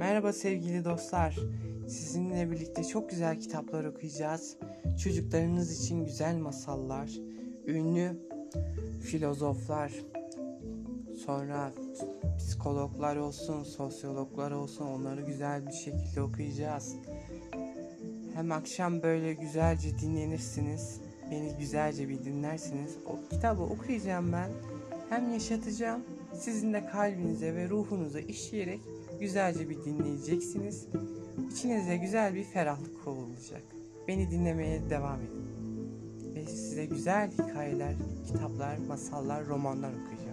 Merhaba sevgili dostlar. Sizinle birlikte çok güzel kitaplar okuyacağız. Çocuklarınız için güzel masallar, ünlü filozoflar, sonra psikologlar olsun, sosyologlar olsun onları güzel bir şekilde okuyacağız. Hem akşam böyle güzelce dinlenirsiniz. Beni güzelce bir dinlersiniz. O kitabı okuyacağım ben. Hem yaşatacağım. Sizin de kalbinize ve ruhunuza işleyerek güzelce bir dinleyeceksiniz. İçinizde güzel bir ferahlık olacak. Beni dinlemeye devam edin. Ve size güzel hikayeler, kitaplar, masallar, romanlar okuyacağım.